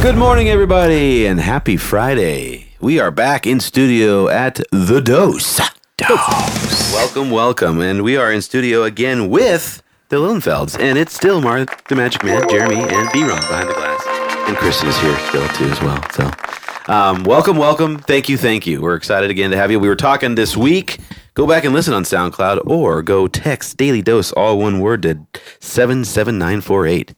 Good morning, everybody, and happy Friday. We are back in studio at The Dose. Dose. Welcome, welcome. And we are in studio again with the Lillenfelds. And it's still Mark, the Magic Man, Jeremy, and B Ron behind the glass. And Kristen is here still, too, as well. So, um, welcome, welcome. Thank you, thank you. We're excited again to have you. We were talking this week. Go back and listen on SoundCloud or go text Daily Dose, all one word, to 77948.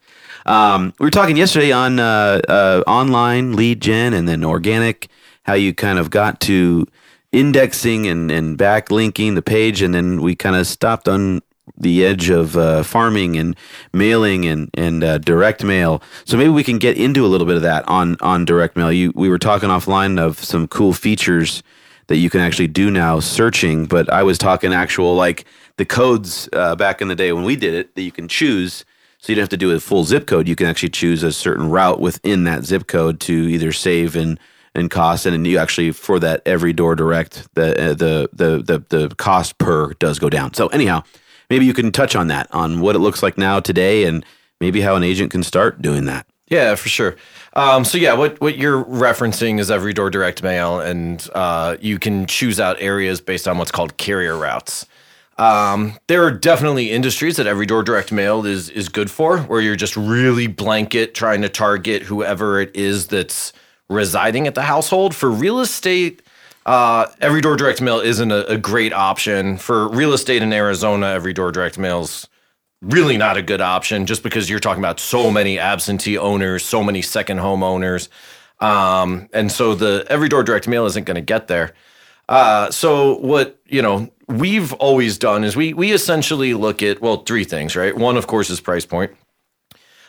Um, we were talking yesterday on uh, uh, online lead gen and then organic, how you kind of got to indexing and, and backlinking the page, and then we kind of stopped on the edge of uh, farming and mailing and and uh, direct mail. So maybe we can get into a little bit of that on on direct mail. You we were talking offline of some cool features that you can actually do now searching, but I was talking actual like the codes uh, back in the day when we did it that you can choose. So you don't have to do a full zip code. You can actually choose a certain route within that zip code to either save and and cost, and then you actually for that every door direct the uh, the the the the cost per does go down. So anyhow, maybe you can touch on that on what it looks like now today, and maybe how an agent can start doing that. Yeah, for sure. Um, so yeah, what what you're referencing is every door direct mail, and uh, you can choose out areas based on what's called carrier routes. Um, there are definitely industries that every door direct mail is is good for, where you're just really blanket trying to target whoever it is that's residing at the household. For real estate, uh, every door direct mail isn't a, a, great option. For real estate in Arizona, every door direct mail's really not a good option just because you're talking about so many absentee owners, so many second home owners. Um, and so the every door direct mail isn't going to get there. Uh, so what, you know, we've always done is we we essentially look at well three things, right? One, of course, is price point.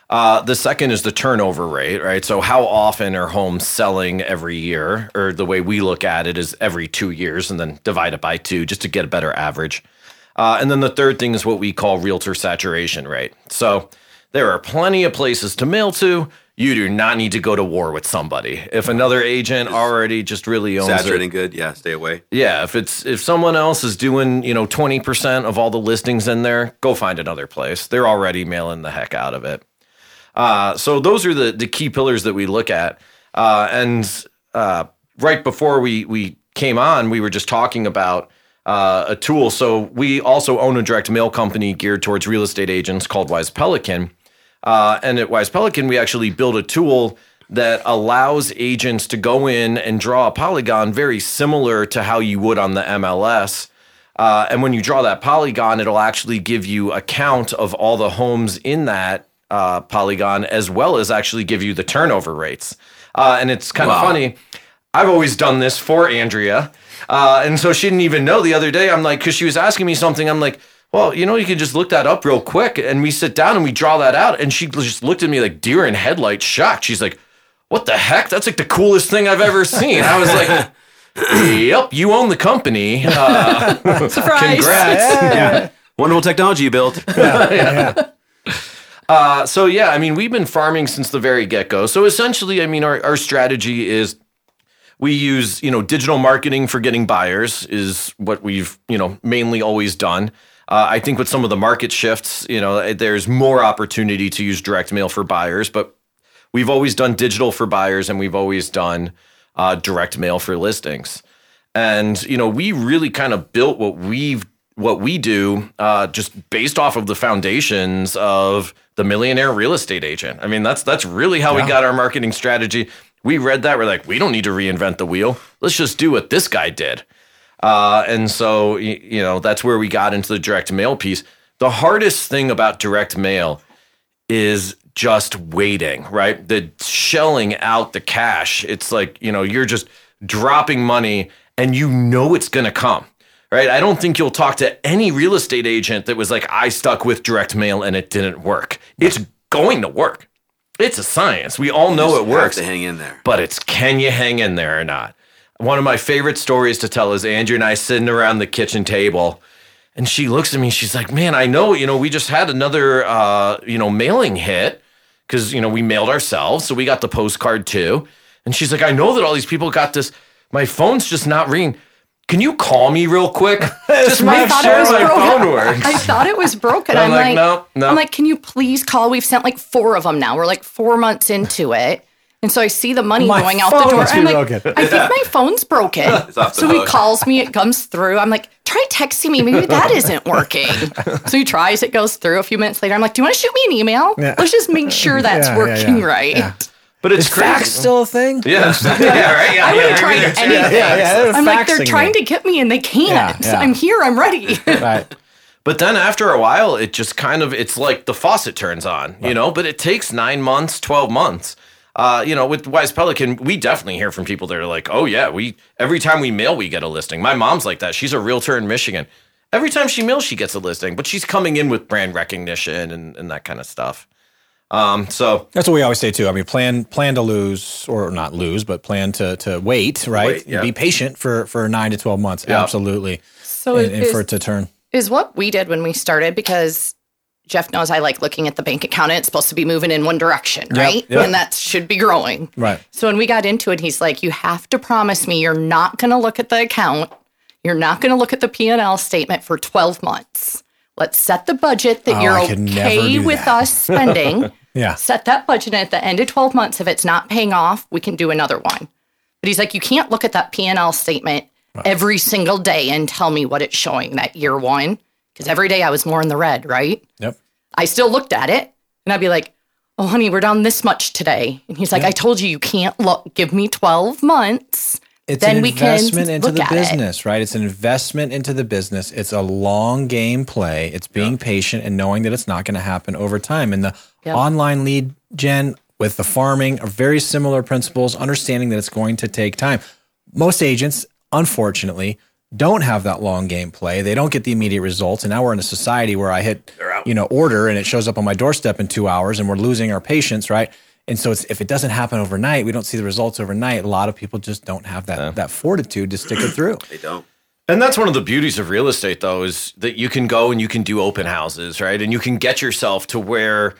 Uh, the second is the turnover rate, right? So how often are homes selling every year, or the way we look at it is every two years, and then divide it by two just to get a better average. Uh, and then the third thing is what we call realtor saturation rate. So there are plenty of places to mail to you do not need to go to war with somebody. If another agent already just really owns it. saturating it, good, yeah, stay away. Yeah, if it's if someone else is doing you know twenty percent of all the listings in there, go find another place. They're already mailing the heck out of it. Uh, so those are the the key pillars that we look at. Uh, and uh, right before we we came on, we were just talking about. Uh, a tool. So we also own a direct mail company geared towards real estate agents called Wise Pelican. Uh, and at Wise Pelican, we actually built a tool that allows agents to go in and draw a polygon very similar to how you would on the MLS. Uh, and when you draw that polygon, it'll actually give you a count of all the homes in that uh, polygon, as well as actually give you the turnover rates. Uh, and it's kind of wow. funny. I've always done this for Andrea. Uh, and so she didn't even know the other day. I'm like, because she was asking me something, I'm like, well, you know, you can just look that up real quick. And we sit down and we draw that out. And she just looked at me like deer in headlights, shocked. She's like, what the heck? That's like the coolest thing I've ever seen. I was like, yep, you own the company. Uh, Surprise. Congrats. Yeah. yeah. Wonderful technology you built. yeah. yeah. Uh, so yeah, I mean, we've been farming since the very get go. So essentially, I mean, our, our strategy is we use, you know, digital marketing for getting buyers is what we've, you know, mainly always done. Uh, I think with some of the market shifts, you know, there's more opportunity to use direct mail for buyers, but we've always done digital for buyers and we've always done uh, direct mail for listings. And you know, we really kind of built what we've what we do uh, just based off of the foundations of the millionaire real estate agent. I mean, that's that's really how yeah. we got our marketing strategy. We read that, we're like, we don't need to reinvent the wheel. Let's just do what this guy did. Uh, and so, you know, that's where we got into the direct mail piece. The hardest thing about direct mail is just waiting, right? The shelling out the cash. It's like, you know, you're just dropping money and you know it's going to come, right? I don't think you'll talk to any real estate agent that was like, I stuck with direct mail and it didn't work. It's going to work. It's a science. We all know it works. to hang in there. But it's can you hang in there or not? One of my favorite stories to tell is Andrea and I sitting around the kitchen table, and she looks at me. She's like, "Man, I know. You know, we just had another, uh, you know, mailing hit because you know we mailed ourselves, so we got the postcard too." And she's like, "I know that all these people got this. My phone's just not ringing." can you call me real quick? Just make sure my broken. phone works. I thought it was broken. I'm I'm, like, like, no, no. I'm like, can you please call? We've sent like four of them now. We're like four months into it. And so I see the money My going out the door. I'm like, broken. I think my phone's broken. so he calls me, it comes through. I'm like, try texting me. Maybe that isn't working. so he tries, it goes through. A few minutes later, I'm like, do you want to shoot me an email? Yeah. Let's just make sure that's Yeah, yeah, working yeah, right. yeah. but it's fax still a thing? yeah. yeah, right. Yeah, I yeah, wouldn't try maybe anything. there's- Yeah, yeah, they're I'm like, they're trying me. to get me and they can't. Yeah, yeah. I'm here, I'm ready. Right. But then after a while, it just kind of it's like the faucet turns on, you know. But it takes nine months, twelve months. Uh, you know, with Wise Pelican, we definitely hear from people that are like, "Oh yeah, we every time we mail, we get a listing." My mom's like that. She's a realtor in Michigan. Every time she mails, she gets a listing, but she's coming in with brand recognition and, and that kind of stuff. Um, so That's what we always say too. I mean, plan plan to lose or not lose, but plan to to wait, right? Wait, yeah. Be patient for for nine to twelve months. Yeah. Absolutely. So and, and for it to turn. is what we did when we started because Jeff knows I like looking at the bank account and it's supposed to be moving in one direction, right? yep. And that should be growing. Right. So when we got into it, he's like, "You have to promise me you're not going to look at the account. You're not going to look at the P&L statement for 12 months. Let's set the budget that Oh, you're I could never okay with that. us spending. Yeah. Set that budget and at the end of 12 months if it's not paying off, we can do another one." But he's like, "You can't look at that P&L statement every single day and tell me what it's showing that year one because every day I was more in the red, right?" Yep. I still looked at it and I'd be like, oh, honey, we're down this much today. And he's like, I told you, you can't look, give me 12 months. It's then an we can investment into the at it. business, right? It's an investment into the business. It's a long game play. It's being patient and knowing that it's not going to happen over time. And the Yep. online lead gen with the farming are very similar principles, understanding that it's going to take time. Most agents, unfortunately, don't have that long game play. They don't get the immediate results. And now we're in a society where I hit, you know, order and it shows up on my doorstep in two hours and we're losing our patience, right? And so it's, if it doesn't happen overnight, we don't see the results overnight. A lot of people just don't have that, that fortitude to stick it through. They don't. And that's one of the beauties of real estate, though, is that you can go and you can do open houses, right? And you can get yourself to where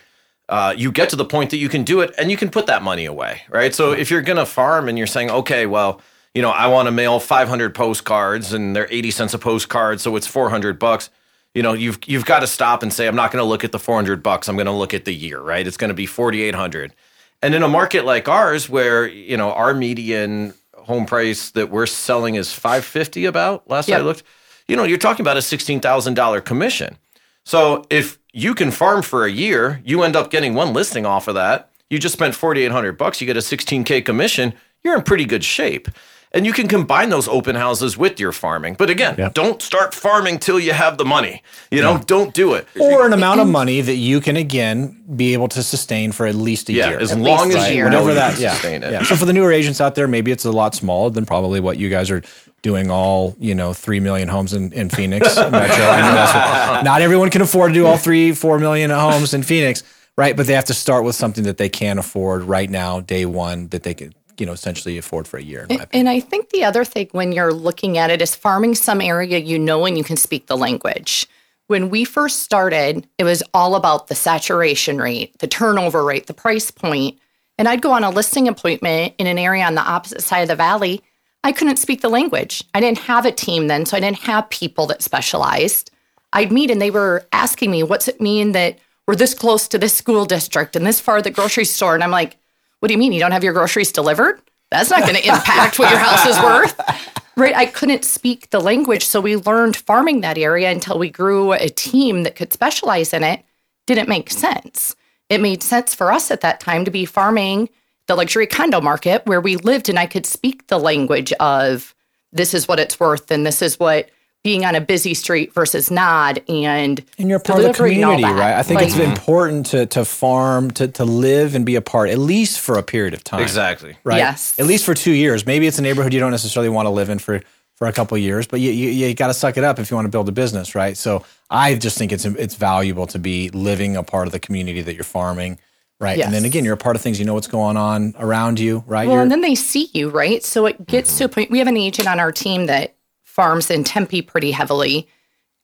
uh, you get to the point that you can do it and you can put that money away, right? So if you're going to farm and you're saying, okay, well, you know, I want to mail 500 postcards and they're 80 cents a postcard, so it's 400 bucks. You know, you've you've got to stop and say, I'm not going to look at the 400 bucks. I'm going to look at the year, right? It's going to be 4,800. And in a market like ours, where you know our median home price that we're selling is 550 about last I looked, you know, you're talking about a $16,000 commission. So if you can farm for a year, you end up getting one listing off of that. You just spent 4,800 bucks. You get a 16k commission. You're in pretty good shape. And you can combine those open houses with your farming. But again, Yep. don't start farming till you have the money. You know, don't do it. Or an amount of money that you can again be able to sustain for at least a Yeah, year. as At long least as a you year. know whatever you that can yeah, sustain it. yeah. So for the newer agents out there, maybe it's a lot smaller than probably what you guys are doing all, you know, three million homes in, in Phoenix Metro. I know what- not everyone can afford to do all three, four million homes in Phoenix, right? But they have to start with something that they can afford right now, day one, that they can, you know, essentially afford for a year. Opinion. And I think the other thing when you're looking at it is farming some area you know and you can speak the language. When we first started, it was all about the saturation rate, the turnover rate, the price point. And I'd go on a listing appointment in an area on the opposite side of the valley. I couldn't speak the language. I didn't have a team then, so I didn't have people that specialized. I'd meet and they were asking me, what's it mean that we're this close to this school district and this far the grocery store? And I'm like, what do you mean you don't have your groceries delivered? That's not going to impact what your house is worth. Right. I couldn't speak the language. So we learned farming that area until we grew a team that could specialize in it. Didn't make sense. It made sense for us at that time to be farming the luxury condo market where we lived and I could speak the language of this is what it's worth and this is what being on a busy street versus not and And you're part of the community, right? I think it's important to to farm, to to live and be a part, at least for a period of time. Exactly. right? Yes. At least for two years. Maybe it's a neighborhood you don't necessarily want to live in for for a couple of years, but you you, you got to suck it up if you want to build a business, right? So I just think it's it's valuable to be living a part of the community that you're farming, right? And then again, you're a part of things. You know what's going on around you, right? Well, You're- and then they see you, right? So it gets to a point. We have an agent on our team that farms in Tempe pretty heavily.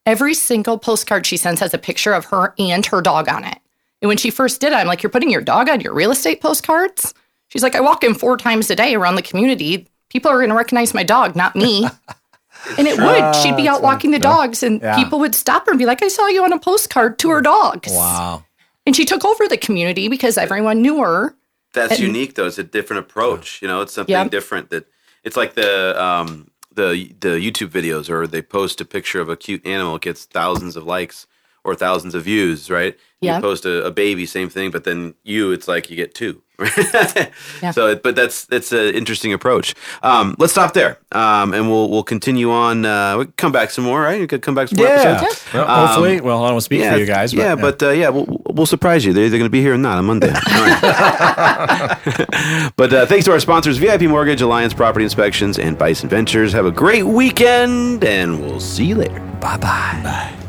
Every single postcard she sends has a picture of her and her dog on it. And when she first did it, I'm like, You're putting your dog on your real estate postcards? She's like, I walk in four times a day around the community. People are going to recognize my dog, not me. And it would. She'd be out walking the dogs, and Yeah. people would stop her and be like, I saw you on a postcard to her dogs. Wow. And she took over the community because everyone knew her. That's unique though. It's a different approach. You know, it's something Yeah. different that it's like the um the the YouTube videos or they post a picture of a cute animal, gets thousands of likes or thousands of views, right? Yeah. You post a, a baby, same thing, but then you, it's like you get two. Yeah. So, but that's that's an interesting approach. Um, let's stop there, um, and we'll we'll continue on. Uh, we come back some more, right? You could come back some more Yeah. episodes. Well, hopefully, well, I don't speak for you guys, but yeah, but uh, yeah, we'll, we'll surprise you. They're either going to be here or not on Monday. All right. but uh, thanks to our sponsors, VIP Mortgage, Alliance Property Inspections, and Bison Ventures. Have a great weekend, and we'll see you later. bye bye. Bye.